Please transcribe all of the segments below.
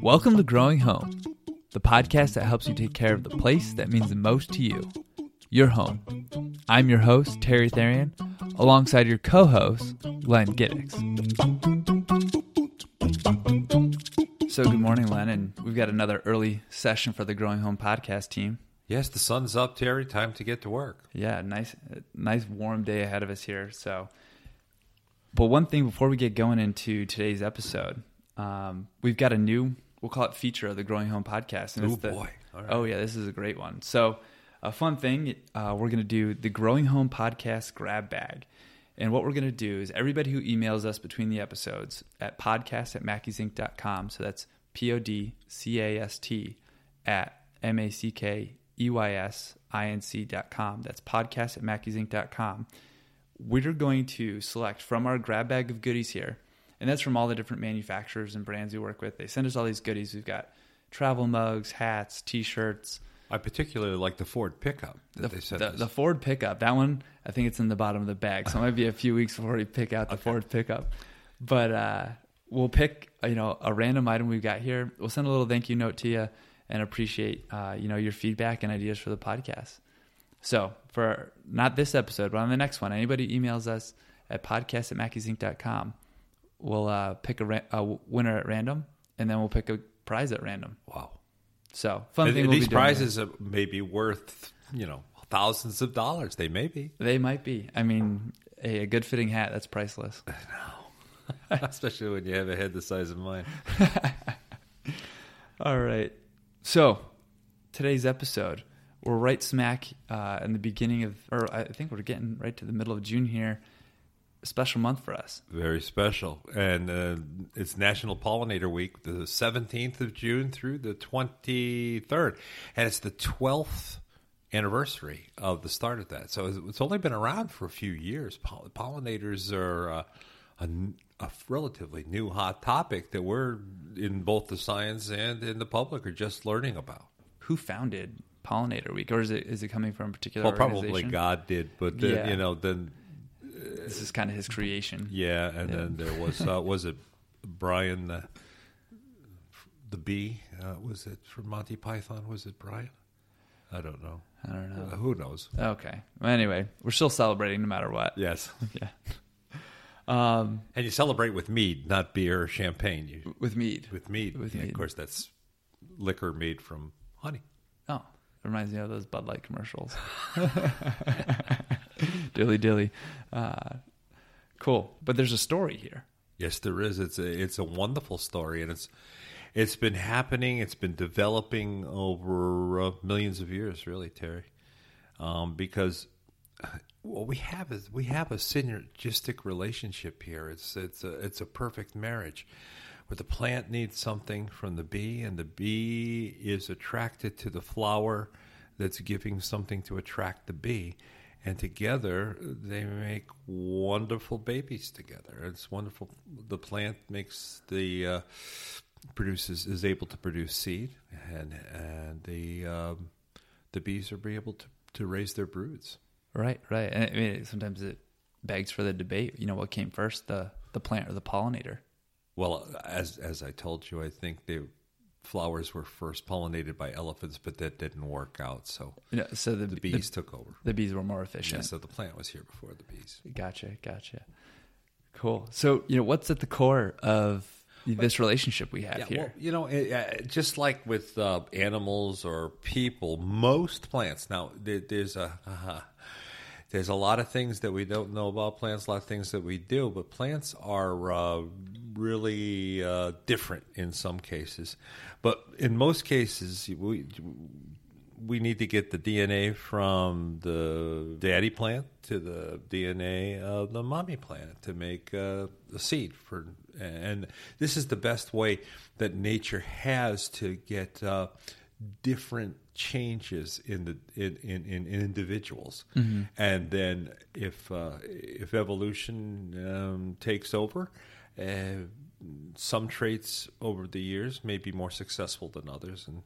Welcome to Growing Home, the podcast that helps you take care of the place that means the most to you, your home. I'm your host, Terry Therian, alongside your co host, Len Giddix. So, good morning, Len, and we've got another early session for the Growing Home podcast team. Yes, the sun's up, Terry. Time to get to work. Yeah, nice, nice warm day ahead of us here. So, but one thing before we get going into today's episode, um, we've got a new, we'll call it feature of the Growing Home podcast. And oh the, boy! Oh yeah, this is a great one. So, a fun thing, uh, we're going to do the Growing Home podcast grab bag. And what we're going to do is everybody who emails us between the episodes at podcast at mackeysinc.com. So that's P O D C A S T at M A C K E Y S I N C.com. That's podcast at mackeysinc.com. We're going to select from our grab bag of goodies here and that's from all the different manufacturers and brands we work with. They send us all these goodies. We've got travel mugs, hats, T-shirts. I particularly like the Ford pickup that the, they sent the. The Ford pickup, that one, I think it's in the bottom of the bag, so it might be a few weeks before we pick out the okay. Ford pickup. But uh, we'll pick, you know, a random item we've got here. We'll send a little thank you note to you and appreciate, uh, you know, your feedback and ideas for the podcast. So for not this episode, but on the next one, anybody emails us at podcast at mackeysinc.com we'll uh, pick a, ra- a, winner at random, and then we'll pick a prize at random. Wow! So fun and, thing. And these prizes may be worth you know thousands of dollars. They may be. They might be. I mean, a, a good fitting hat that's priceless. No, especially when you have a head the size of mine. All right. So today's episode, we're right smack uh, in the beginning of, or I think we're getting right to the middle of June here a special month for us. Very special. And uh, it's National Pollinator Week, the 17th of June through the 23rd. And it's the 12th anniversary of the start of that. So it's only been around for a few years. Pollinators are uh, a, a, relatively new hot topic that we're in both the science and in the public are just learning about. Who founded Pollinator Week, or is it is it coming from a particular? Well, probably God did, but then, yeah. you know then this is kind of his creation. Yeah, and yeah. then there was uh, was it Brian uh, the bee? Uh, was it from Monty Python? Was it Brian? I don't know. I don't know. Uh, who knows? Okay. Well, anyway, we're still celebrating no matter what. Yes. yeah. Um, and you celebrate with mead, not beer or champagne. You, with mead. With mead. With mead. Of course, that's liquor made from honey. Oh, it reminds me of those Bud Light commercials. dilly dilly. Uh, cool. But there's a story here. Yes, there is. It's a it's a wonderful story, and it's it's been happening. It's been developing over uh, millions of years, really, Terry. Um, because what we have is we have a synergistic relationship here. It's it's a it's a perfect marriage, where the plant needs something from the bee, and the bee is attracted to the flower that's giving something to attract the bee and together they make wonderful babies together. It's wonderful. The plant makes the uh, produces is able to produce seed, and and the um, the bees are able to to raise their broods. Right, right. And I mean, sometimes it begs for the debate. You know, what came first, the the plant or the pollinator? Well, as as I told you, I think the flowers were first pollinated by elephants, but that didn't work out. So, yeah, so the, the bees the, took over. The bees were more efficient. Yeah, so the plant was here before the bees. Gotcha, gotcha. Cool. So, you know, what's at the core of this relationship we have yeah, here? Well, you know, it, uh, just like with uh, animals or people, most plants. Now, there, there's a. Uh, there's a lot of things that we don't know about plants, a lot of things that we do, but plants are uh, really uh, different in some cases. But in most cases, we we need to get the DNA from the daddy plant to the DNA of the mommy plant to make uh, the seed for. And this is the best way that nature has to get uh, different changes in the in in, in individuals, mm-hmm. and then if uh, if evolution um, takes over. Uh, some traits over the years may be more successful than others, and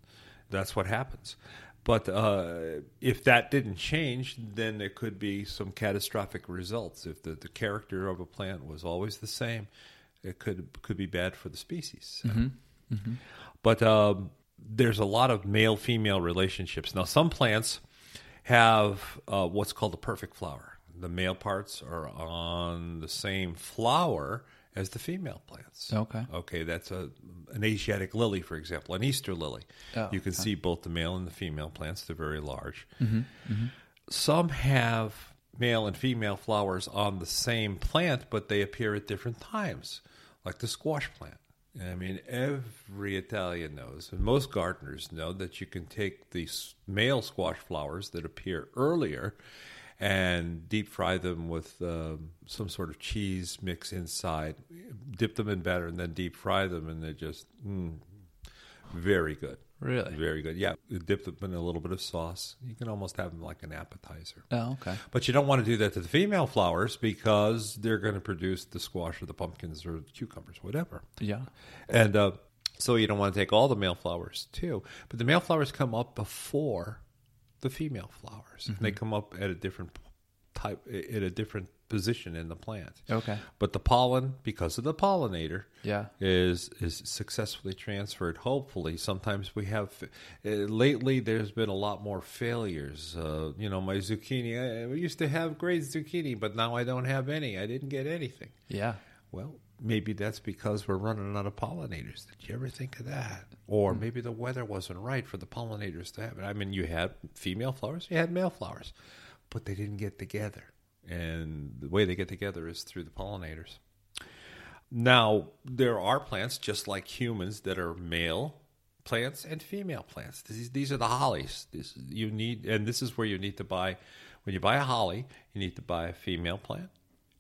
that's what happens. But uh, if that didn't change, then there could be some catastrophic results. If the, the character of a plant was always the same, it could could be bad for the species. But um, there's a lot of male female relationships. Now, some plants have uh, what's called a perfect flower. The male parts are on the same flower as the female plants. Okay. Okay, that's a an Asiatic lily, for example, an Easter lily. Oh, you can see both the male and the female plants; they're very large. Mm-hmm, Some have male and female flowers on the same plant, but they appear at different times, like the squash plant. I mean, every Italian knows, and most gardeners know, that you can take these male squash flowers that appear earlier and deep fry them with um, some sort of cheese mix inside, dip them in batter, and then deep fry them, and they're just mm, very good. Really? Very good. Yeah, you dip them in a little bit of sauce. You can almost have them like an appetizer. Oh, okay. But you don't want to do that to the female flowers because they're going to produce the squash or the pumpkins or the cucumbers, whatever. Yeah. And uh, so you don't want to take all the male flowers too. But the male flowers come up before the female flowers. They come up at a different type, at a different position in the plant. Okay. But the pollen, because of the pollinator, Yeah. is is successfully transferred. Hopefully, sometimes we have. Uh, lately, there's been a lot more failures. Uh, you know, my zucchini. I, we used to have great zucchini, but now I don't have any. I didn't get anything. Yeah. Well, maybe that's because we're running out of pollinators. Did you ever think of that? Or maybe the weather wasn't right for the pollinators to have it. I mean, you had female flowers, you had male flowers, but they didn't get together. And the way they get together is through the pollinators. Now, there are plants just like humans that are male plants and female plants. These, these are the hollies. This you need, and this is where you need to buy. When you buy a holly, you need to buy a female plant,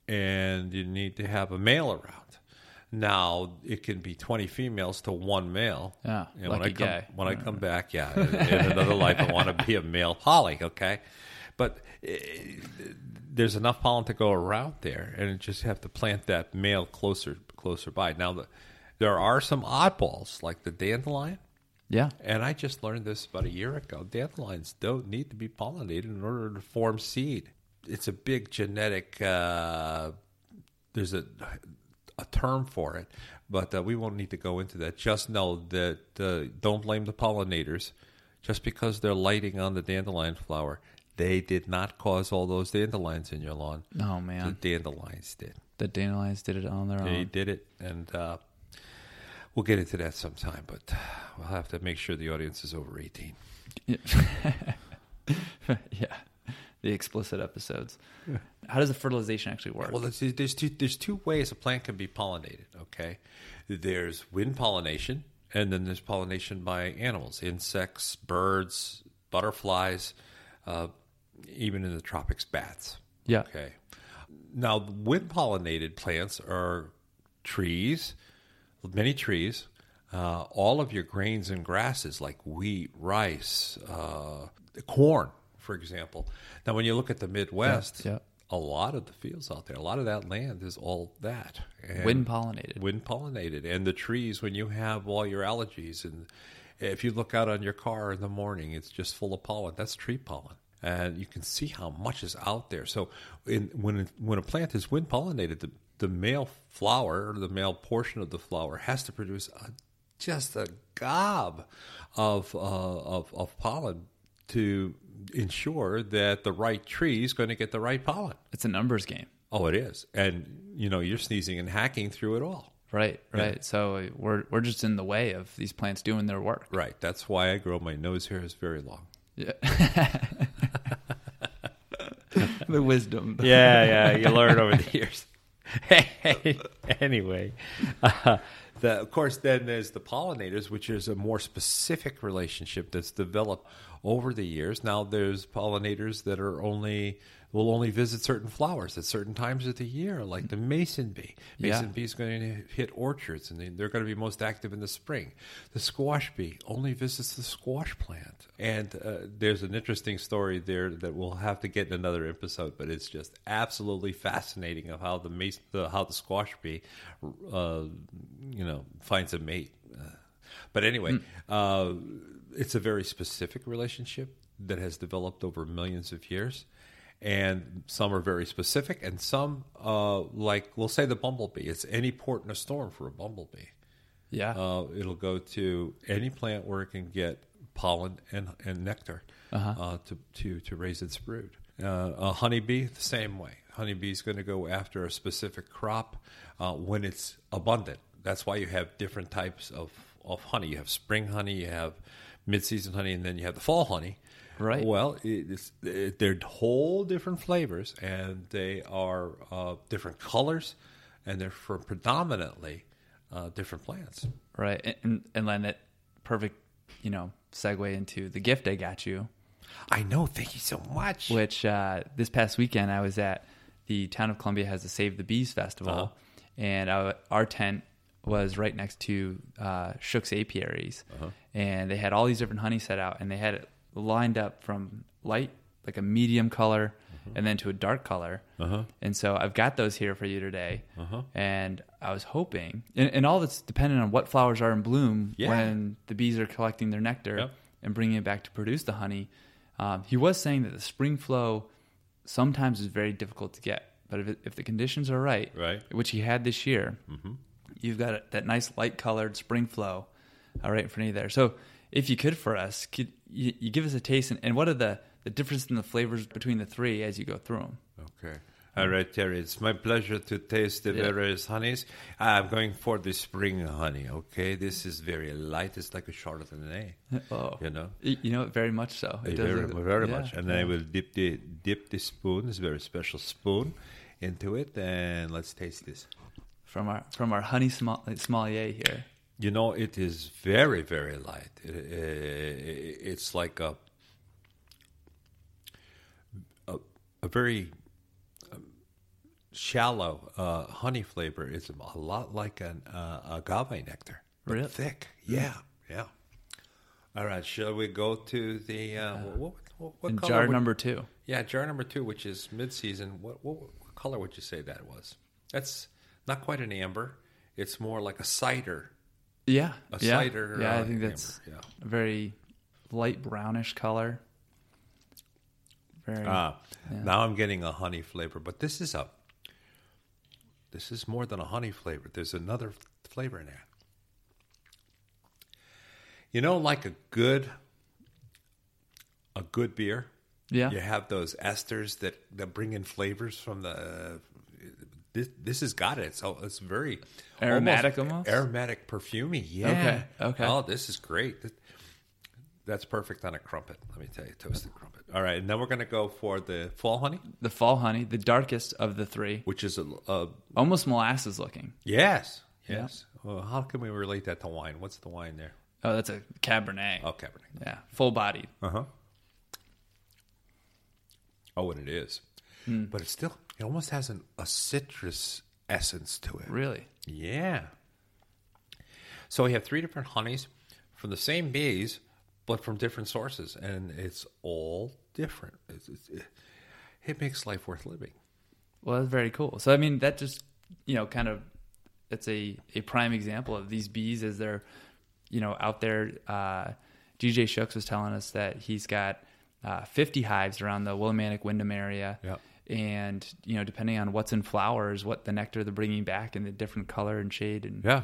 and you need to have a male around. Now it can be twenty females to one male. Yeah, and when I come guy. when I come back, yeah, in, in another life, I want to be a male holly. Okay, but eh, there's enough pollen to go around there, and you just have to plant that male closer closer by. Now, the, there are some oddballs like the dandelion, Yeah. and I just learned this about a year ago. Dandelions don't need to be pollinated in order to form seed. It's a big genetic. Uh, there's a a term for it, but uh, we won't need to go into that. Just know that uh, don't blame the pollinators. Just because they're lighting on the dandelion flower, they did not cause all those dandelions in your lawn. Oh man, The dandelions did. the dandelions did it on their They own. They did it, and uh, we'll get into that sometime. But we'll have to make sure the audience is over eighteen. yeah. The explicit episodes. How does the fertilization actually work? Well, there's, there's two there's two ways a plant can be pollinated. Okay, there's wind pollination, and then there's pollination by animals, insects, birds, butterflies, uh, even in the tropics, bats. yeah. Okay. Now, wind pollinated plants are trees, many trees, uh, all of your grains and grasses like wheat, rice, uh, corn, for example. Now, when you look at the Midwest, Yeah, yeah. a lot of the fields out there, a lot of that land is all that. And Wind pollinated. Wind pollinated. And the trees, when you have all your allergies, and if you look out on your car in the morning, it's just full of pollen. That's tree pollen. And you can see how much is out there. So in, when, when a plant is wind pollinated, the, the male flower or the male portion of the flower has to produce a, just a gob of, uh, of, of pollen to ensure that the right tree is going to get the right pollen. It's a numbers game. Oh, it is. And, you know, you're sneezing and hacking through it all. Right, right. So we're we're just in the way of these plants doing their work. Right. That's why I grow my nose hair is very long. Yeah. the wisdom. Yeah, yeah. You learn over the years. anyway, uh, the, of course, then there's the pollinators, which is a more specific relationship that's developed over the years. Now, there's pollinators that are only will only visit certain flowers at certain times of the year, like the mason bee. Yeah. Mason bee is going to hit orchards, and they- they're going to be most active in the spring. The squash bee only visits the squash plant, and uh, there's an interesting story there that we'll have to get in another episode. But it's just absolutely fascinating of how the mason, the, how the squash bee, uh, you know, finds a mate. Uh, But anyway, uh, it's a very specific relationship that has developed over millions of years. And some are very specific, and some, uh, like we'll say the bumblebee, it's any port in a storm for a bumblebee. Yeah. Uh, it'll go to any plant where it can get pollen and, and nectar uh to, to, to raise its brood. Uh, a honeybee, the same way. Honeybee is going to go after a specific crop uh, when it's abundant. That's why you have different types of, of honey. You have spring honey, you have mid-season honey, and then you have the fall honey. Right. Well, it's, it, they're whole different flavors, and they are uh, different colors, and they're from predominantly uh, different plants. Right. And, and, and then that perfect, you know, segue into the gift I got you, I know. Thank you so much. which uh, this past weekend I was at the town of Columbia has a Save the Bees festival, Uh-huh. and I, our tent was right next to uh, Shook's apiaries, Uh-huh. and they had all these different honey set out, and they had it lined up from light, like a medium color, Mm-hmm. and then to a dark color. And so I've got those here for you today, Uh-huh. and I was hoping, and, and all that's dependent on what flowers are in bloom Yeah. when the bees are collecting their nectar Yep. and bringing it back to produce the honey. Um, he was saying that the spring flow sometimes is very difficult to get, but if, it, if the conditions are right, Right. which he had this year, you've got that nice light colored spring flow uh, right in front of you there. So if you could for us, could you, you give us a taste and, and what are the, the difference in the flavors between the three as you go through them? Okay. All right, Terry. It's my pleasure to taste the Yeah. various honeys. I'm going for the spring honey. Okay, this is very light. It's like a Chardonnay. Oh, You know, you know, very much so. It does very, look- very yeah, much. And then I will dip the dip the spoon. This very special spoon into it, and let's taste this. from our from our honey somm- sommelier here. You know, it is very, very light. It, it, it's like a a, a very um, shallow uh, honey flavor. It's a lot like an uh, agave nectar, Really? thick. Yeah, yeah. All right, shall we go to the uh, what, what, what color jar would- number two. Yeah, jar number two, which is mid-season. What, what, what color would you say that was? That's not quite an amber. It's more like a cider. Yeah, A yeah, cider, Yeah, I uh, think that's amber, yeah. a very light brownish color. Very. Ah, now I'm getting a honey flavor, but this is a this is more than a honey flavor. There's another flavor in there. You know, like a good a good beer. Yeah. You have those esters that, that bring in flavors from the. This, this has got it. So it's very Aromatic almost? aromatic, perfumey. Yeah. Okay, okay. Oh, this is great. That's perfect on a crumpet. Let me tell you, toasted crumpet. All right, and then we're going to go for the fall honey, the fall honey, the darkest of the three, which is a, a almost molasses looking. yes, yes. Well, how can we relate that to wine? What's the wine there? Oh, that's a Cabernet. Oh, Cabernet. Yeah, full bodied. Uh huh. Oh, and it is, Hmm. but it's still it almost has an, a citrus essence to it. Really? Yeah. So we have three different honeys from the same bees, but from different sources, and it's all different. It's, it's, it, it makes life worth living. Well, that's very cool. So I mean, that just you know, kind of, it's a a prime example of these bees as they're, you know, out there. Uh, DJ Shooks was telling us that he's got uh, 50 hives around the Willimantic Windham area. Yep. And you know, depending on what's in flowers, what the nectar they're bringing back, and the different color and shade and Yeah.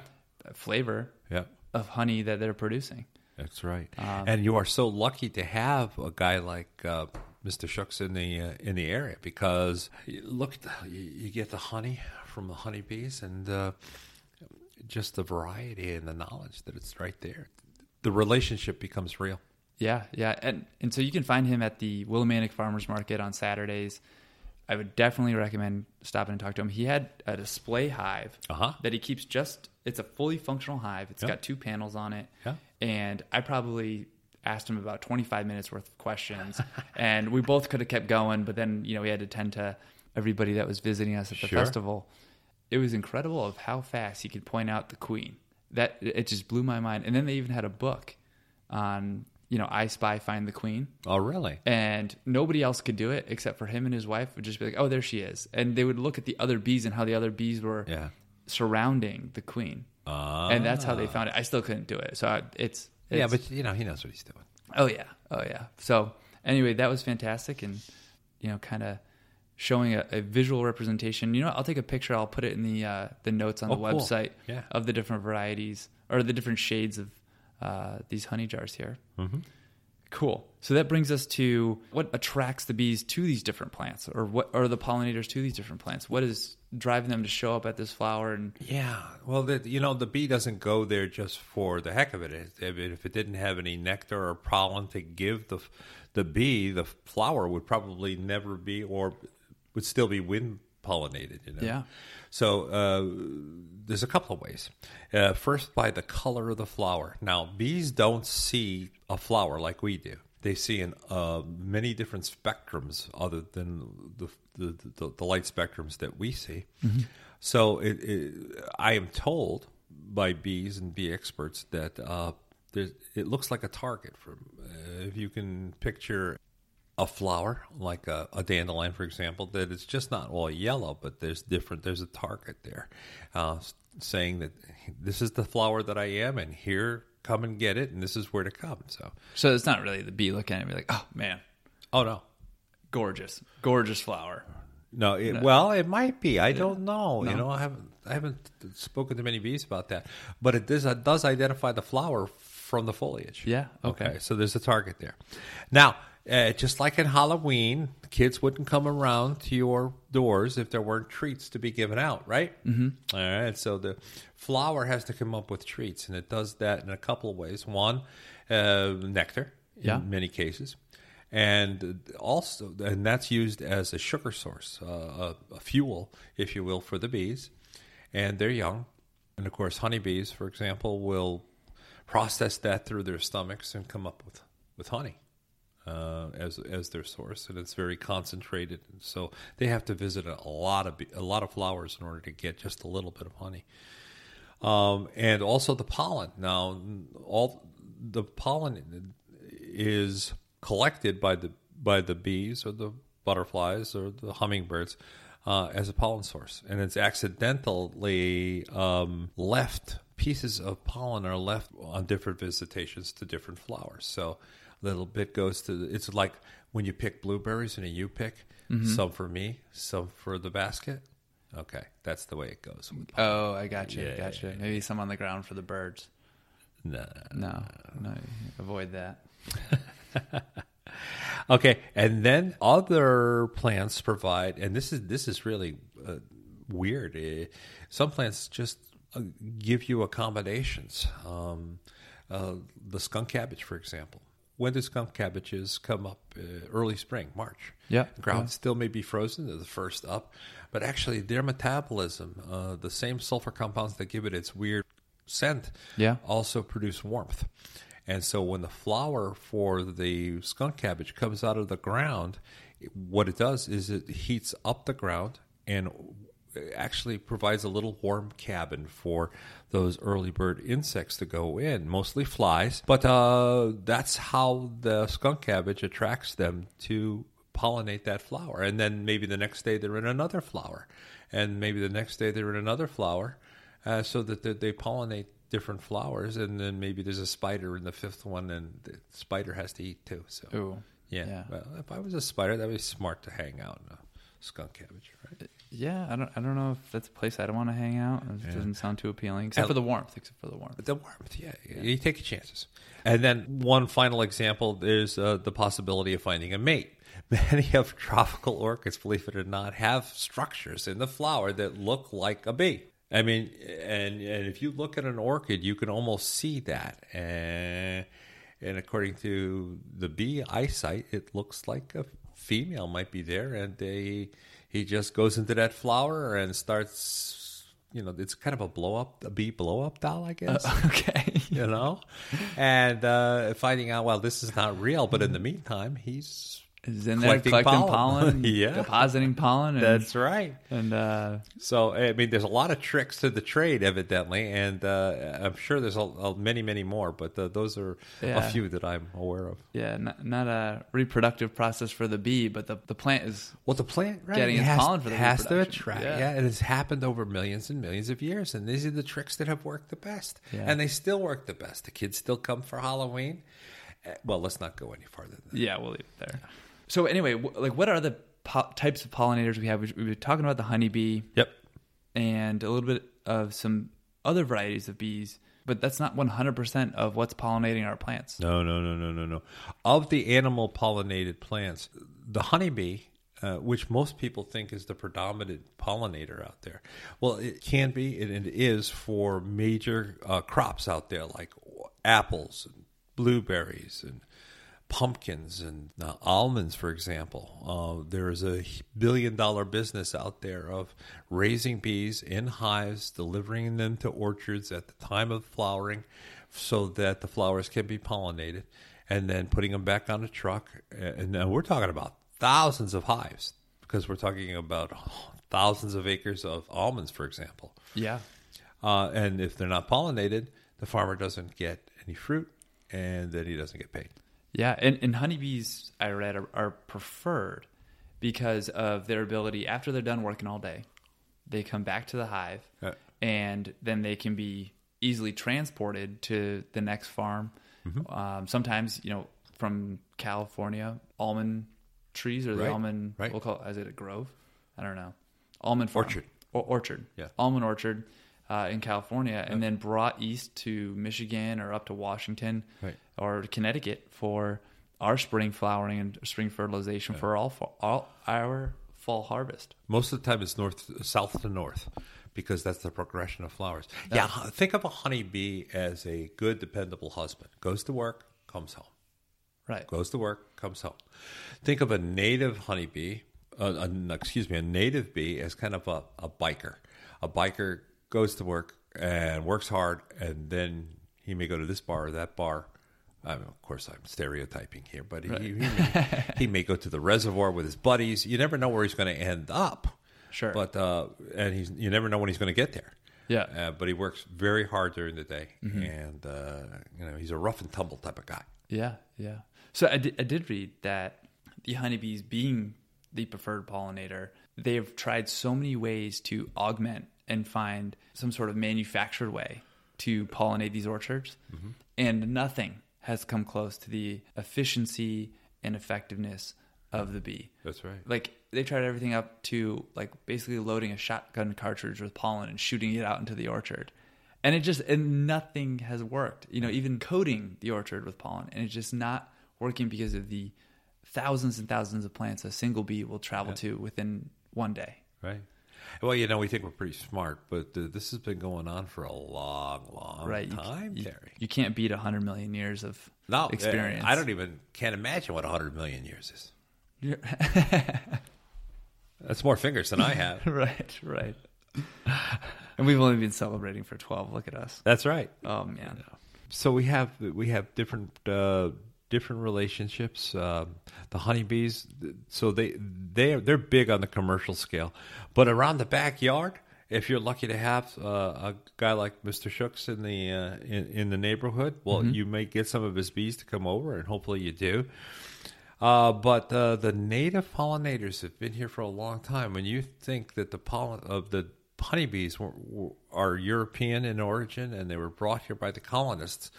flavor Yeah. of honey that they're producing. That's right. Um, and you are so lucky to have a guy like uh, Mr. Shooks in the uh, in the area because you look, you, you get the honey from the honeybees and uh, just the variety and the knowledge that it's right there. The relationship becomes real. Yeah, yeah, and and so you can find him at the Willimantic Farmers Market on Saturdays. I would definitely recommend stopping and talk to him. He had a display hive Uh-huh. that he keeps just. It's a fully functional hive. It's Yeah. got two panels on it, Yeah. and I probably asked him about 25 minutes worth of questions, and we both could have kept going, but then you know we had to tend to everybody that was visiting us at the Sure. festival. It was incredible of how fast he could point out the queen. That it just blew my mind. And then they even had a book on you know I Spy Find the Queen, Oh, really? and nobody else could do it except for him and his wife would just be like, "Oh, there she is," and they would look at the other bees and how the other bees were Yeah. surrounding the queen. and that's how they found it. I still couldn't do it, so I, it's, it's yeah, but you know he knows what he's doing. Oh yeah, oh yeah. So anyway, that was fantastic, and you know, kind of showing a, a visual representation. You know, I'll take a picture. I'll put it in the uh, the notes on Oh, the cool. website Yeah. of the different varieties or the different shades of uh, these honey jars here. Mm-hmm. Cool. So that brings us to what attracts the bees to these different plants, or what are the pollinators to these different plants? What is driving them to show up at this flower? And Yeah, well, the, you know, the bee doesn't go there just for the heck of it. If it, if it didn't have any nectar or pollen to give the the bee, the flower would probably never be, or would still be wind pollinated. You know. Yeah. So uh, there's a couple of ways. Uh, first, by the color of the flower. Now, bees don't see a flower like we do. They see in uh, many different spectrums other than the the, the, the light spectrums that we see. So it, it, I am told by bees and bee experts that uh, it looks like a target. From uh, if you can picture a flower like a, a dandelion, for example, that it's just not all yellow, but there's different. There's a target there, uh, saying that this is the flower that I am, and here come and get it, and this is where to come. So, so it's not really the bee looking at me like, oh man, oh no, gorgeous, gorgeous flower. No, it, well, it might be. I don't know. You know, I haven't I haven't spoken to many bees about that, but it does it does identify the flower from the foliage. Yeah, okay. So there's a target there. Now, uh, just like in Halloween, kids wouldn't come around to your doors if there weren't treats to be given out, right? Mm-hmm. All right. So the flower has to come up with treats, and it does that in a couple of ways. One, uh, nectar. In Yeah. many cases and also and that's used as a sugar source uh, a, a fuel if you will for the bees and they're young and of course honeybees for example will process that through their stomachs and come up with with honey uh, as as their source, and it's very concentrated. So they have to visit a lot of a lot of flowers in order to get just a little bit of honey um, and also the pollen. Now, all the pollen is collected by the by the bees or the butterflies or the hummingbirds uh, as a pollen source, and it's accidentally um, left. Pieces of pollen are left on different visitations to different flowers. So little bit goes to. It's like when you pick blueberries and you pick some for me, some for the basket. Okay, that's the way it goes. Oh, I got you. Yeah, got you. Maybe some on the ground for the birds. No. No, no, avoid that. Okay, and then other plants provide, and this is this is really uh, weird. Uh, some plants just uh, give you accommodations. Um, uh, the skunk cabbage, for example. When do skunk cabbages come up? Uh, early spring, March. Yeah. The ground still may be frozen. They're the first up, but actually, their metabolism, uh, the same sulfur compounds that give it its weird scent, Yeah. also produce warmth. And so when the flower for the skunk cabbage comes out of the ground, what it does is it heats up the ground and actually provides a little warm cabin for those early bird insects to go in, mostly flies. But uh, that's how the skunk cabbage attracts them to pollinate that flower. And then maybe the next day they're in another flower. And maybe the next day they're in another flower uh, so that they, they pollinate different flowers. And then maybe there's a spider in the fifth one, and the spider has to eat too. So, Ooh. yeah. Yeah. Well, if I was a spider, that would be smart to hang out in a skunk cabbage, right? Yeah, I don't. I don't know if that's a place I'd want to hang out. It doesn't sound too appealing, except for the warmth. Except for the warmth. The warmth, yeah, you take your chances. And then one final example is uh, the possibility of finding a mate. Many of tropical orchids, believe it or not, have structures in the flower that look like a bee. I mean, and and if you look at an orchid, you can almost see that. And, and according to the bee eyesight, it looks like a female might be there, and they he just goes into that flower and starts. You know, it's kind of a blow up, a bee blow up doll, I guess okay. you know, and uh, finding out well this is not real, but in the meantime he's is in there Collecting collecting pollen, pollen. Yeah. depositing pollen. And, That's right. and uh, So I mean, there's a lot of tricks to the trade, evidently, and uh, I'm sure there's a, a many, many more. But uh, those are Yeah. a few that I'm aware of. yeah, not, not a reproductive process for the bee, but the, the plant is Well, the plant right, Getting it its has, pollen for the has to attract. Yeah. Yeah. and it's happened over millions and millions of years, and these are the tricks that have worked the best, Yeah. and they still work the best. The kids still come for Halloween. Uh, Well, let's not go any farther than that. Yeah, we'll leave it there. So anyway, wh- like, what are the po- types of pollinators we have? We- We've been talking about the honeybee Yep. and a little bit of some other varieties of bees, but that's not 100% of what's pollinating our plants. No, no, no, no, no, no. Of the animal pollinated plants, the honeybee, uh, which most people think is the predominant pollinator out there, well, it can be and it is for major uh, crops out there like apples and blueberries and pumpkins and uh, almonds, for example. Uh, there is a billion dollar business out there of raising bees in hives, delivering them to orchards at the time of flowering so that the flowers can be pollinated, and then putting them back on a truck. And now we're talking about thousands of hives because we're talking about thousands of acres of almonds, for example. Yeah. Uh, and if they're not pollinated, the farmer doesn't get any fruit, and then he doesn't get paid. Yeah, and, and honeybees, I read, are, are preferred because of their ability, after they're done working all day, they come back to the hive Yeah. and then they can be easily transported to the next farm. Mm-hmm. Um, sometimes, you know, from California, almond trees or the Right, almond, right. we'll call it, is it a grove? I don't know. Almond farm. Orchard. Or, orchard. Yeah. Almond orchard uh, in California and then brought east to Michigan or up to Washington Right. or Connecticut for our spring flowering and spring fertilization for all, fa- all our fall harvest. Most of the time, it's north, south to north, because that's the progression of flowers. Yeah, think of a honeybee as a good, dependable husband. Goes to work, comes home. Right. Goes to work, comes home. Think of a native honeybee, uh, an, excuse me, a native bee as kind of a, a biker. A biker goes to work and works hard, and then he may go to this bar or that bar. I mean, of course, I'm stereotyping here, but he, he, may, he may go to the reservoir with his buddies. You never know where he's going to end up. Sure. But uh, and he's you never know when he's going to get there. Yeah. Uh, but he works very hard during the day, and uh, you know he's a rough and tumble type of guy. Yeah, yeah. So I did, I did read that the honeybees, being the preferred pollinator, they've tried so many ways to augment and find some sort of manufactured way to pollinate these orchards, mm-hmm. and nothing has come close to the efficiency and effectiveness of the bee. That's right. Like they tried everything up to like basically loading a shotgun cartridge with pollen and shooting it out into the orchard. And it just and nothing has worked. You know, even coating the orchard with pollen and it's just not working because of the thousands and thousands of plants a single bee will travel to within one day. Right. Well, you know, we think we're pretty smart, but uh, this has been going on for a long, long right. Time, you, Terry. you can't beat 100 million years of No, experience. uh, I don't even can't imagine what hundred million years is. That's more fingers than I have. right, right. and we've only been celebrating for 12. Look at us. That's right. Oh man. So we have we have different uh, different relationships. Um, the honeybees, so they they they're big on the commercial scale, but around the backyard, if you're lucky to have uh, a guy like Mr. Shooks in the uh, in, in the neighborhood, well, you may get some of his bees to come over, and hopefully you do. Uh, but uh, the native pollinators have been here for a long time. When you think that the pollen of the honeybees were, were, are European in origin and they were brought here by the colonists,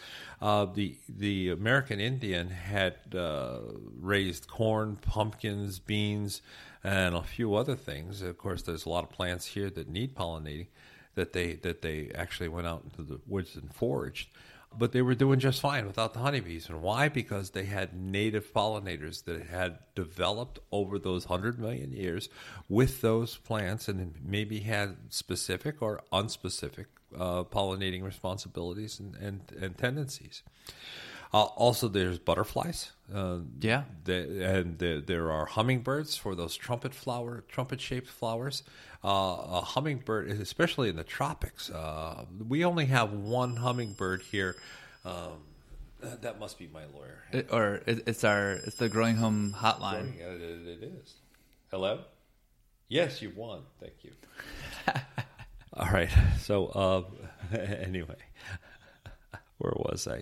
uh, the the American Indian had uh, raised corn, pumpkins, beans, and a few other things. Of course, there's a lot of plants here that need pollinating that they that they actually went out into the woods and foraged but they were doing just fine without the honeybees. And why? Because they had native pollinators that had developed over those 100 million years with those plants and maybe had specific or unspecific uh, pollinating responsibilities and, and, and tendencies. Uh, also, there's butterflies. Uh, Yeah. and the, there are hummingbirds for those trumpet flower, trumpet shaped flowers. Uh, a hummingbird, especially in the tropics, uh, we only have one hummingbird here. Um, that must be my lawyer. It- or it, it's our it's the growing home hotline. Yeah, it, it is. Hello? Yes, you won. Thank you. All right. So, uh, anyway, where was I?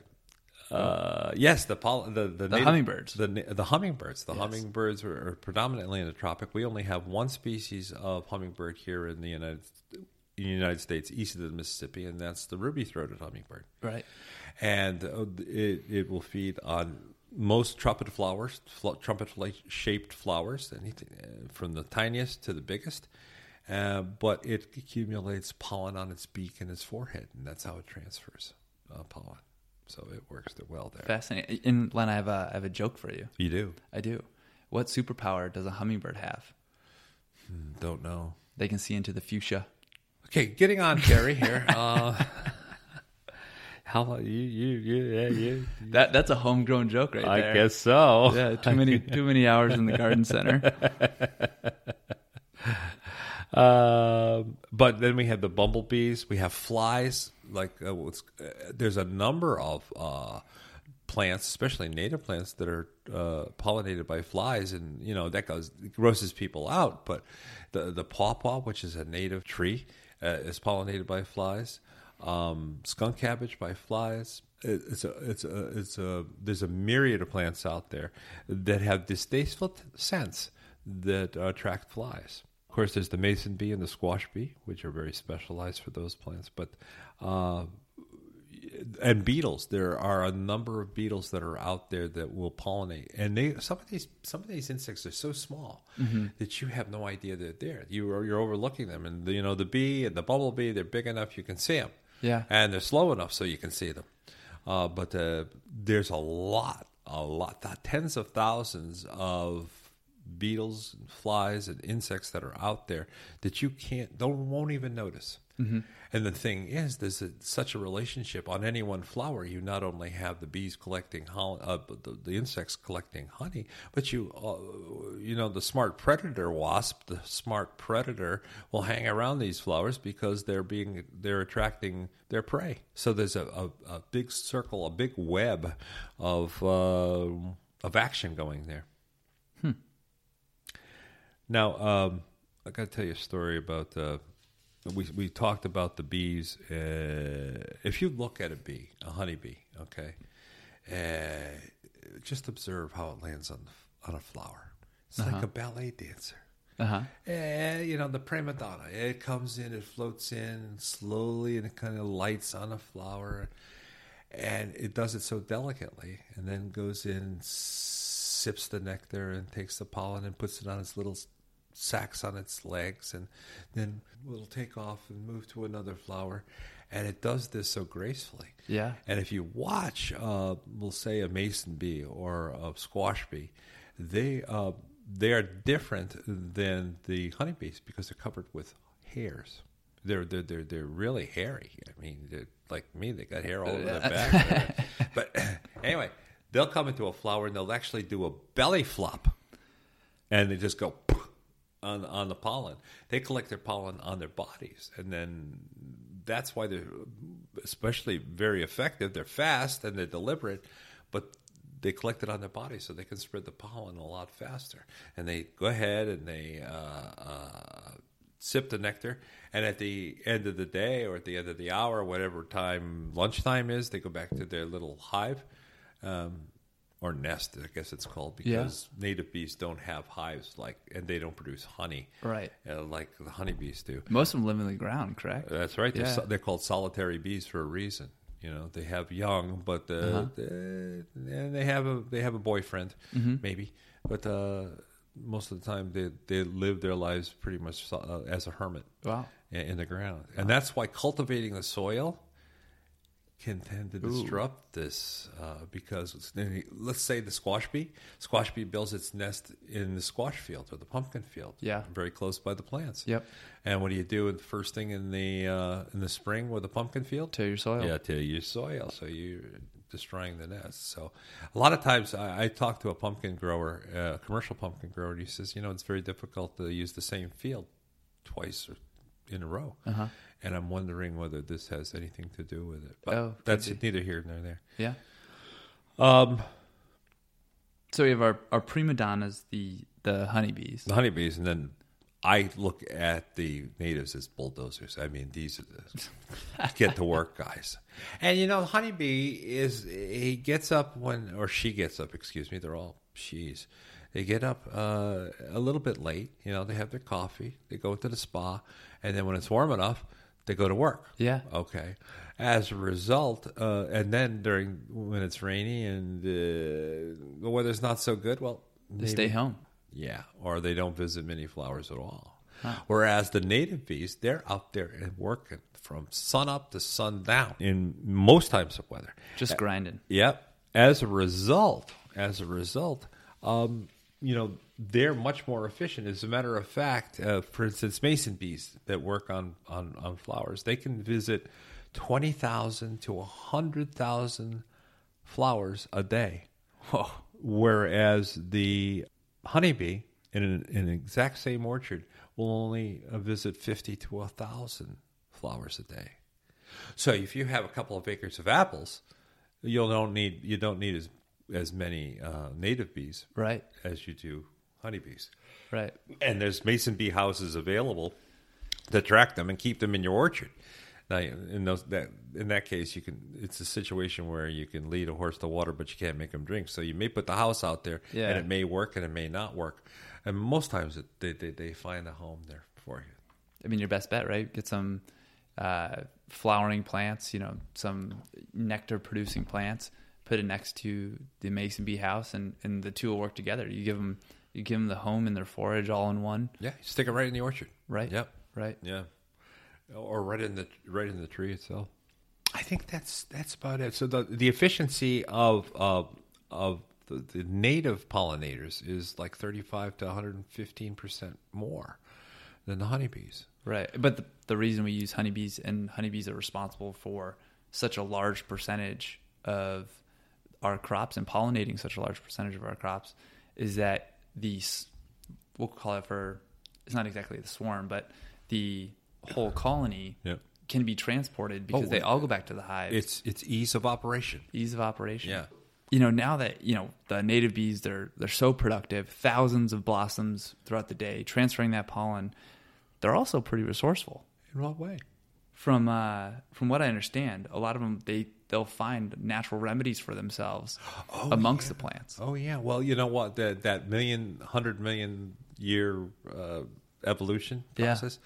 Uh, yes, the poll- the the, native- hummingbirds. The the hummingbirds. The Yes. hummingbirds are, are predominantly in the tropic. We only have one species of hummingbird here in the United in the United States, east of the Mississippi, and that's the ruby-throated hummingbird Right. and uh, it, it will feed on most trumpet flowers, fl- trumpet shaped flowers, anything uh, from the tiniest to the biggest. Uh, but it accumulates pollen on its beak and its forehead, and that's how it transfers uh, pollen. So it works well there. Fascinating. And Len, I have a I have a joke for you. You do? I do. What superpower does a hummingbird have? Don't know. They can see into the fuchsia. Okay, getting on, Terry. Here. Uh, how you you you yeah you? That that's a homegrown joke right I there. guess so. Yeah, too many too many hours in the garden center. Um, but then we have the bumblebees. We have flies. Like uh, uh, there's a number of uh, plants, especially native plants, that are uh, pollinated by flies, and you know that goes grosses people out. But the the pawpaw, which is a native tree, uh, is pollinated by flies. Um, skunk cabbage by flies. It, it's a it's a it's a there's a myriad of plants out there that have distasteful t- scents that attract flies. Of course, there's the mason bee and the squash bee, which are very specialized for those plants. But uh, and beetles, there are a number of beetles that are out there that will pollinate, and they some of these some of these insects are so small that you have no idea they're there. You are you're overlooking them, and the, you know the bee and the bumblebee, they're big enough you can see them, Yeah. and they're slow enough so you can see them. Uh, but uh, there's a lot, a lot, tens of thousands of beetles, and flies, and insects that are out there that you can't, don't, won't even notice. And the thing is, there's a, such a relationship on any one flower. You not only have the bees collecting uh, the, the insects collecting honey, but you, uh, you know, the smart predator wasp, the smart predator will hang around these flowers because they're being, they're attracting their prey. So there's a, a, a big circle, a big web of uh, of action going there. Now, um, I got to tell you a story about. We we talked about the bees. Uh, if you look at a bee, a honeybee, okay, uh, just observe how it lands on on a flower. It's like a ballet dancer. Uh huh. Eh, you know, the prima donna. It comes in, it floats in slowly, and it kind of lights on a flower. And it does it so delicately, and then goes in, sips the nectar, and takes the pollen and puts it on its little sacks on its legs, and then it'll take off and move to another flower. And it does this so gracefully. Yeah. And if you watch, uh, we'll say a mason bee or a squash bee, they uh, they are different than the honeybees because they're covered with hairs. They're they're they're, they're really hairy. I mean, they're like me, they got hair all over their back. but anyway, they'll come into a flower and they'll actually do a belly flop, and they just go on on the pollen. They collect their pollen on their bodies, and then that's why they're especially very effective. They're fast and they're deliberate, but they collect it on their body so they can spread the pollen a lot faster. And they go ahead and they uh, uh, sip the nectar. And at the end of the day or at the end of the hour, whatever time lunchtime is, they go back to their little hive. Um, or nest, I guess it's called, Yeah. because native bees don't have hives like, and they don't produce honey, Right. uh, like the honeybees do. Most of them live in the ground, correct? That's right. They're, Yeah. they're called solitary bees for a reason. You know, they have young, but uh, Uh-huh. they, and they have a they have a boyfriend, Mm-hmm. maybe. But uh, most of the time, they they live their lives pretty much uh, as a hermit Wow. in, in the ground, and that's why cultivating the soil can tend to disrupt this uh, because let's say the squash bee, squash bee builds its nest in the squash field or the pumpkin field, Yeah. very close by the plants. Yep. And what do you do the first thing in the uh, in the spring with the pumpkin field? To your soil. Yeah, till your soil. So you're destroying the nest. So a lot of times I, I talk to a pumpkin grower, a commercial pumpkin grower, and he says, you know, it's very difficult to use the same field twice or in a row. Uh-huh. And I'm wondering whether this has anything to do with it. But Oh, that's be. neither here nor there. Yeah. Um, So we have our, our prima donnas, the the honeybees. the honeybees, and then I look at the natives as bulldozers. I mean, these are the get to work guys. And you know, honeybee is he gets up when, or she gets up. Excuse me, they're all she's. They get up uh, a little bit late. You know, they have their coffee. They go to the spa, and then when it's warm enough, they go to work. Yeah. Okay. As a result, uh, and then during when it's rainy and uh, the weather's not so good, well, They stay home. yeah, or they don't visit many flowers at all. Whereas the native bees, they're out there and working from sun up to sun down in most types of weather. Just grinding. Yep. As a result, as a result, um, you know, they're much more efficient. As a matter of fact, uh, for instance, mason bees that work on, on, on flowers, they can visit 20,000 to 100,000 flowers a day Whoa. whereas the honeybee in an, in an exact same orchard will only uh, visit 50 to 1,000 flowers a day. So if you have a couple of acres of apples, you don't need you don't need as as many uh, native bees Right. as you do honeybees. Right. And there's mason bee houses available to attract them and keep them in your orchard. Now, in those that in that case, you can. It's a situation where you can lead a horse to water, but you can't make him drink. So you may put the house out there, Yeah. and it may work and it may not work. And most times, it, they, they they find a home there for you. I mean, your best bet, right? Get some uh, flowering plants, you know, some nectar producing plants. Put it next to the mason bee house, and, and the two will work together. You give them you give them the home and their forage all in one, Yeah, stick it right in the orchard. right? Yep. Right. Yeah, or right in the right in the tree itself. I think that's that's about it. So the the efficiency of of of the, the native pollinators is like thirty five to one hundred and fifteen percent more than the honeybees. Right. But the, the reason we use honeybees and honeybees are responsible for such a large percentage of our crops and pollinating such a large percentage of our crops is that these, we'll call it for, it's not exactly the swarm, but the whole colony Yep. can be transported because Oh, they all go back to the hive. It's it's ease of operation. ease of operation. Yeah. You know, now that, you know, the native bees they're they're so productive, thousands of blossoms throughout the day, transferring that pollen, they're also pretty resourceful. In what way? From uh from what I understand, a lot of them they they'll find natural remedies for themselves amongst the plants. Oh yeah. Well, you know what? That that million, hundred million year uh, evolution Yeah. process.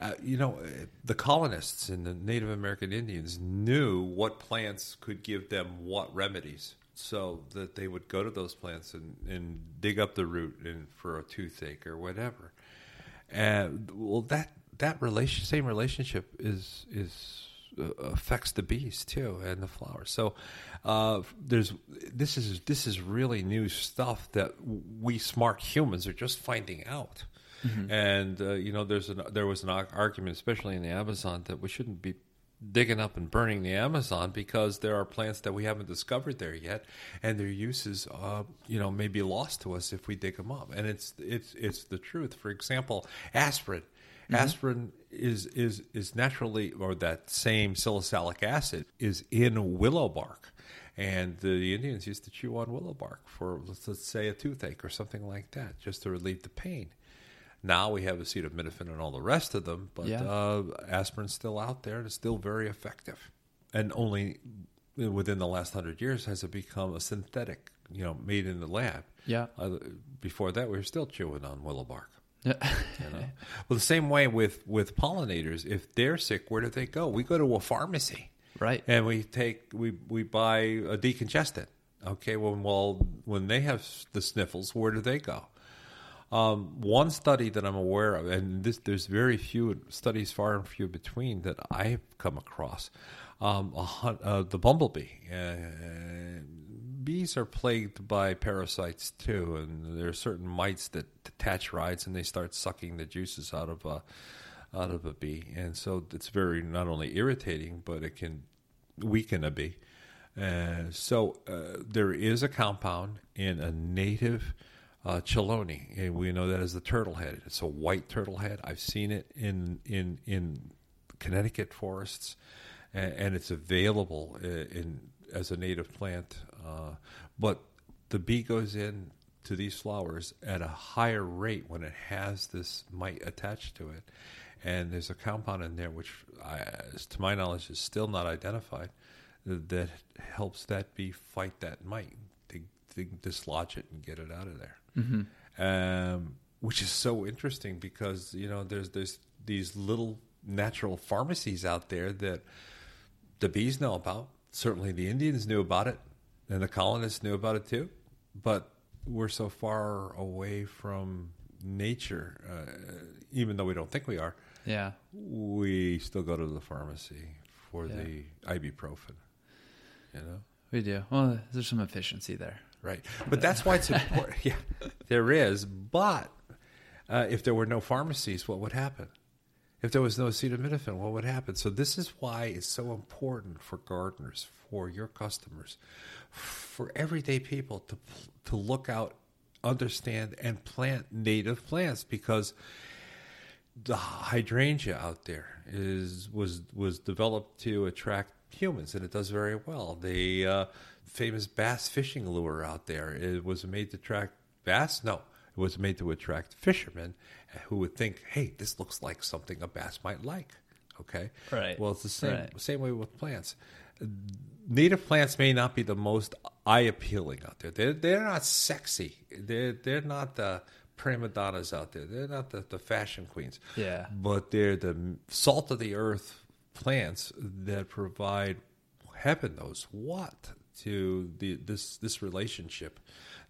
Uh, you know, the colonists and the Native American Indians knew what plants could give them what remedies, so that they would go to those plants and, and dig up the root and for a toothache or whatever. And well, that that relation, same relationship is is affects the bees too and the flowers. So uh, there's this is this is really new stuff that we smart humans are just finding out. And uh, you know, there's an there was an argument, especially in the Amazon, that we shouldn't be digging up and burning the Amazon because there are plants that we haven't discovered there yet, and their uses, uh, you know, may be lost to us if we dig them up. And it's it's it's the truth. For example, aspirin. Aspirin is is is naturally, or that same salicylic acid is in willow bark, and the Indians used to chew on willow bark for let's, let's say a toothache or something like that, just to relieve the pain. Now we have acetaminophen and all the rest of them, but Yeah. uh, aspirin's still out there and it's still very effective. And only within the last hundred years has it become a synthetic, you know, made in the lab. Yeah. Uh, before that, we were still chewing on willow bark. You know? well, the same way with with pollinators, if they're sick, where do they go? We go to a pharmacy, right. and we take we we buy a decongestant. Okay, well, well, when they have the sniffles, where do they go? Um, one study that I'm aware of, and this, there's very few studies, far and few between, that I've come across. Um, a uh, the bumblebee. Uh, bees are plagued by parasites too, and there are certain mites that attach rides and they start sucking the juices out of a out of a bee, and so it's very not only irritating, but it can weaken a bee. Uh, so uh, there is a compound in a native uh, chelone, and we know that as the turtle head. It's a white turtle head. I've seen it in in in Connecticut forests, and, and it's available uh, in as a native plant, uh, but the bee goes in to these flowers at a higher rate when it has this mite attached to it, and there's a compound in there which, I, to my knowledge, is still not identified that helps that bee fight that mite to, to dislodge it and get it out of there. Mm-hmm. Um, which is so interesting because you know there's there's these little natural pharmacies out there that the bees know about. Certainly, the Indians knew about it, and the colonists knew about it too. But we're so far away from nature, uh, even though we don't think we are. Yeah, we still go to the pharmacy for yeah. the ibuprofen. You know, we do. Well, there's some efficiency there, right? But that's why it's important. yeah, there is. But uh, if there were no pharmacies, what would happen? If there was no acetaminophen, what would happen? So this is why it's so important for gardeners, for your customers, for everyday people to to look out, understand, and plant native plants because the hydrangea out there is was was developed to attract humans, and it does very well. The uh, famous bass fishing lure out there it was made to attract bass. No, it was made to attract fishermen who would think, "Hey, this looks like something a bass might like." Okay, right. Well, it's the same right. same way with plants. Native plants may not be the most eye appealing out there. They're they're not sexy. They're they're not the prima donnas out there. They're not the, the fashion queens. Yeah. But they're the salt of the earth plants that provide heaven knows what to the this this relationship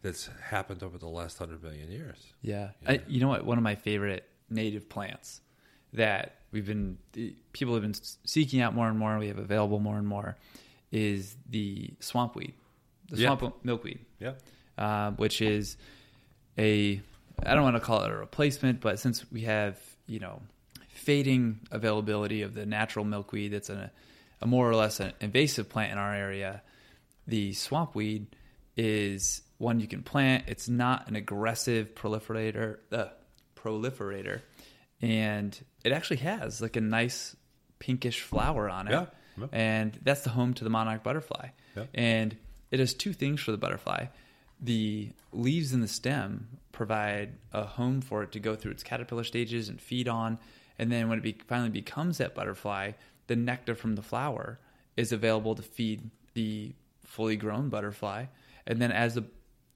that's happened over the last hundred million years. Yeah, yeah. I, you know what? One of my favorite native plants that we've been people have been seeking out more and more. We have available more and more is the swampweed, the swamp yeah. milkweed. Yeah, uh, which is a I don't want to call it a replacement, but since we have you know fading availability of the natural milkweed that's a, a more or less an invasive plant in our area, the swampweed is one you can plant. It's not an aggressive proliferator, uh, proliferator, and it actually has like a nice pinkish flower on it. Yeah, yeah. And that's the home to the monarch butterfly. Yeah. And it does two things for the butterfly. The leaves in the stem provide a home for it to go through its caterpillar stages and feed on and then when it be, finally becomes that butterfly, the nectar from the flower is available to feed the fully grown butterfly. And then as the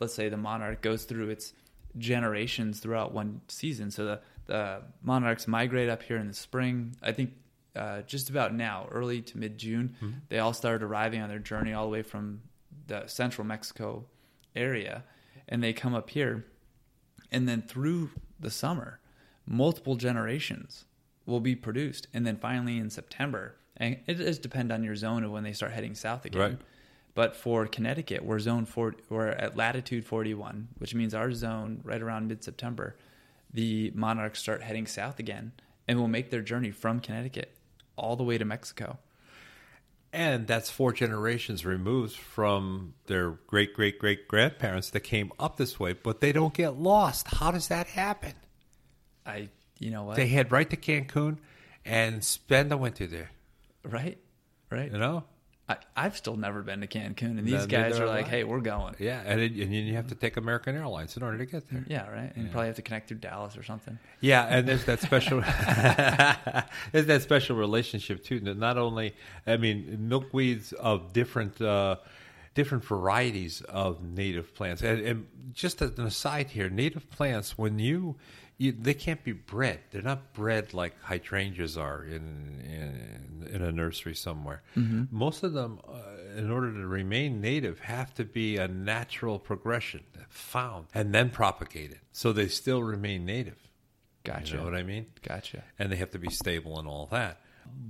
let's say the monarch goes through its generations throughout one season, so the the monarchs migrate up here in the spring. I think uh, just about now, early to mid June, mm-hmm. they all started arriving on their journey all the way from the central Mexico area, and they come up here, and then through the summer, multiple generations will be produced, and then finally in September, and it does depend on your zone of when they start heading south again. Right. But for Connecticut, we're zone 40, we're at latitude 41, which means our zone right around mid-September, the monarchs start heading south again and will make their journey from Connecticut all the way to Mexico. And that's four generations removed from their great great great grandparents that came up this way, but they don't get lost. How does that happen? I you know what? They head right to Cancun and spend the winter there. Right, right. You know, I, have still never been to Cancun, and these guys are like, "Hey, we're going." Yeah, and it, and you have to take American Airlines in order to get there. Yeah, right. And yeah. you probably have to connect through Dallas or something. Yeah, and there's that special, there's that special relationship too. Not only, I mean, milkweeds of different. Uh, different varieties of native plants. And, and, just as an aside here, native plants, when you you, they can't be bred. They're not bred like hydrangeas are in in, in a nursery somewhere. Mm-hmm. Most of them, uh, in order to remain native, have to be a natural progression found and then propagated, so they still remain native. Gotcha. You know what I mean? Gotcha. And they have to be stable and all that.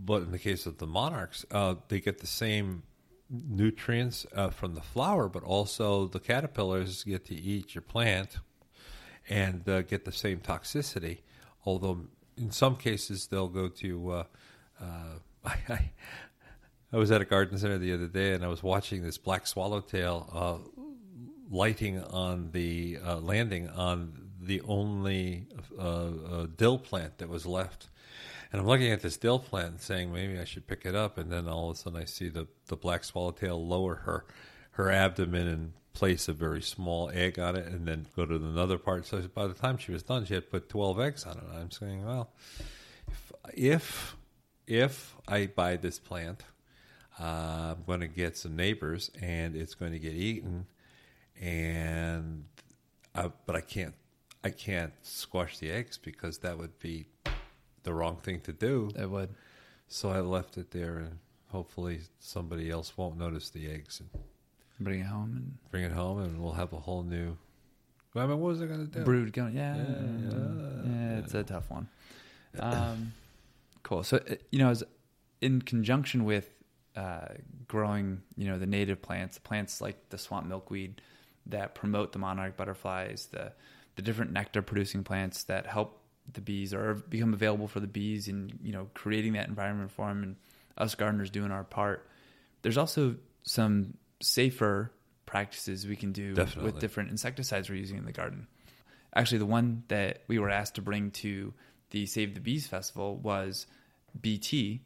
But in the case of the monarchs, uh, they get the same nutrients uh, from the flower, but also the caterpillars get to eat your plant and uh, get the same toxicity. Although in some cases they'll go to. Uh, uh I, I, was at a garden center the other day and I was watching this black swallowtail uh, lighting on the uh, landing on the only dill plant that was left. And I'm looking at this dill plant and saying maybe I should pick it up. And then all of a sudden I see the, the black swallowtail lower her her abdomen and place a very small egg on it, and then go to another part. So by the time she was done, she had put 12 eggs on it. I'm saying, well, if if, if I buy this plant, uh, I'm going to get some neighbors, and it's going to get eaten, and I, but I can't I can't squash the eggs because that would be the wrong thing to do. It would. So I left it there, and hopefully somebody else won't notice the eggs and Bring it home and bring it home, and we'll have a whole new. I mean, what was I going to do? brood going. Yeah, Yeah, yeah, yeah. it's a tough one. Um, cool. So uh, you know, as in conjunction with uh, growing, you know, the native plants, plants like the swamp milkweed that promote the monarch butterflies, the the different nectar producing plants that help the bees or become available for the bees, and you know, creating that environment for them, and us gardeners doing our part. There's also some safer practices we can do Definitely. with different insecticides we're using in the garden. Actually, the one that we were asked to bring to the Save the Bees festival was BT,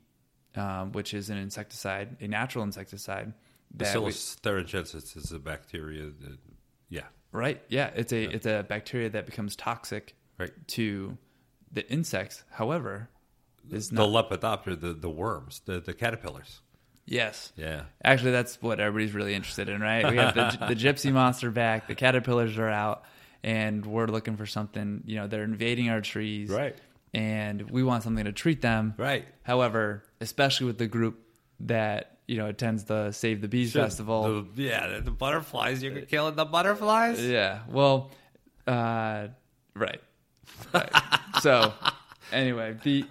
um, which is an insecticide, a natural insecticide. Bacillus thuringiensis is a bacteria that, yeah, right? Yeah, it's a it's a bacteria that becomes toxic right. to the insects. However, is The not. lepidoptera, the, the worms, the, the caterpillars. Yes, Yeah. Actually, that's what everybody's really interested in, right? We have the, the gypsy monster back, the caterpillars are out, and we're looking for something. You know, they're invading our trees, Right. And we want something to treat them, Right. However, especially with the group that you know attends the Save the Bees festival, The- yeah, the, the butterflies. You're killing the butterflies? yeah. Well, uh, right. right. so, anyway, the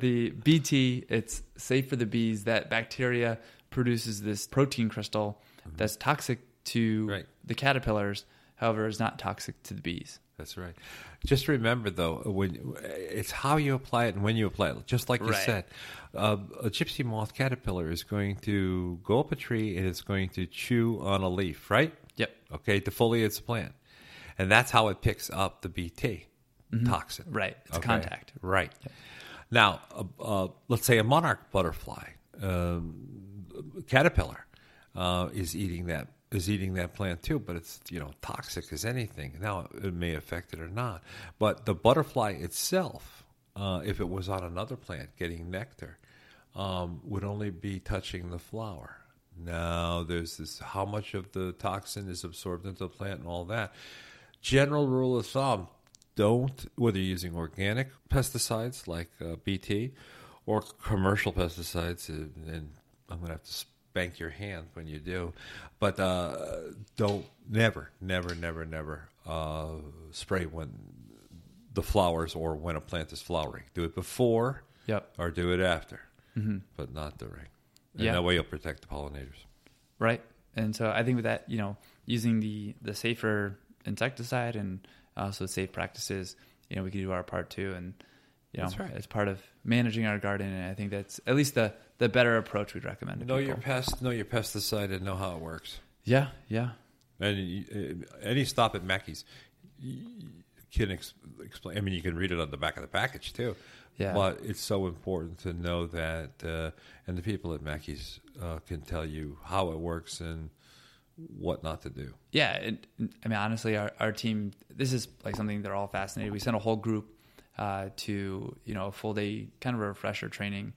the BT it's safe for the bees. That bacteria produces this protein crystal that's toxic to Right. the caterpillars. However, is not toxic to the bees. That's right. Just remember, though, when it's how you apply it and when you apply it. Just like you Right. said, uh, a gypsy moth caterpillar is going to go up a tree and it's going to chew on a leaf, right? Yep. Okay, defoliate its plant, and that's how it picks up the BT toxin. Right. It's Okay. contact. Right. Now, uh, let's say a monarch butterfly, um, caterpillar, uh, is eating that is eating that plant too, but it's you know toxic as anything. Now it may affect it or not, but the butterfly itself, uh, if it was on another plant getting nectar, um, would only be touching the flower. Now there's this how much of the toxin is absorbed into the plant and all that. General rule of thumb: don't whether you're using organic pesticides like uh, BT or commercial pesticides, uh, and I'm going to have to spank your hand when you do, but uh, don't never, never, never, never uh, spray when the flowers or when a plant is flowering. Do it before Yep. or do it after, but not during. And Yeah. that way you'll protect the pollinators. Right. And so I think with that, you know, using the the safer insecticide and also safe practices, you know, we can do our part too. And you know, right. as part of managing our garden, and I think that's at least the the better approach we'd recommend. To Know people. your pest, know your pesticide, and know how it works. yeah, yeah, And uh, any stop at Mackey's can ex- explain. I mean, you can read it on the back of the package too. Yeah. But it's so important to know that, uh, and the people at Mackey's uh, can tell you how it works and what not to do. yeah. It, I mean, honestly, our our team. This is like something they're all fascinated. We sent a whole group uh, to you know a full day kind of a refresher training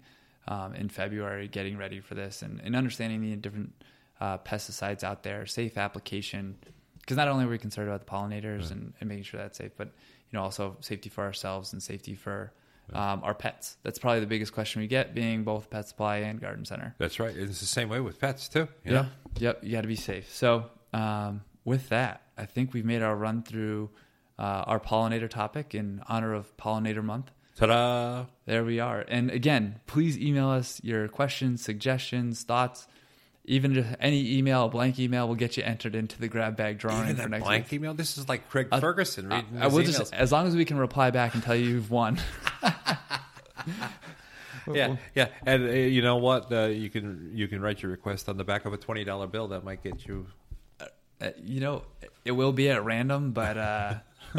um, in February, getting ready for this and, and understanding the different uh, pesticides out there, safe application. Because not only are we concerned about the pollinators and, and making sure that's safe, but you know also safety for ourselves and safety for um, our pets. That's probably the biggest question we get, being both pet supply and garden center. That's right. It's the same way with pets too. Yeah. know? Yep. You got to be safe. So, um, with that, I think we've made our run through uh, our pollinator topic in honor of Pollinator Month. Ta-da! There we are. And again, please email us your questions, suggestions, thoughts. Even just any email, a blank email, will get you entered into the grab bag drawing Even for next blank week. email. This is like Craig Uh, Ferguson I, reading I will emails. just, as long as we can reply back and tell you you've won. yeah, yeah, and uh, you know what? Uh, you can you can write your request on the back of a twenty dollar bill. That might get you. Uh, you know, it will be at random, but uh,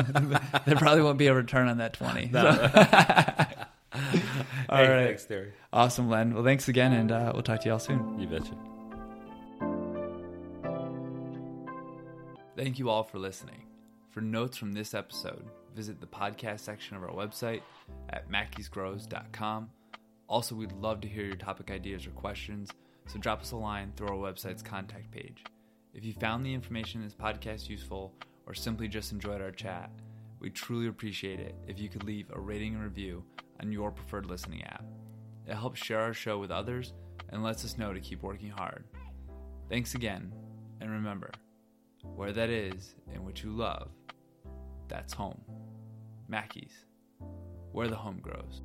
there probably won't be a return on that 20. No. So- All hey, right. thanks, Terry. Awesome, Len. Well, thanks again, and uh, we'll talk to y'all soon. You betcha. Thank you all for listening. For notes from this episode, visit the podcast section of our website at mackiesgrows.com. Also, we'd love to hear your topic ideas or questions, so drop us a line through our website's contact page. If you found the information in this podcast useful or simply just enjoyed our chat, we truly appreciate it if you could leave a rating and review on your preferred listening app. It helps share our show with others and lets us know to keep working hard. Thanks again, and remember, where that is and what you love, that's home. Mackey's, where the home grows.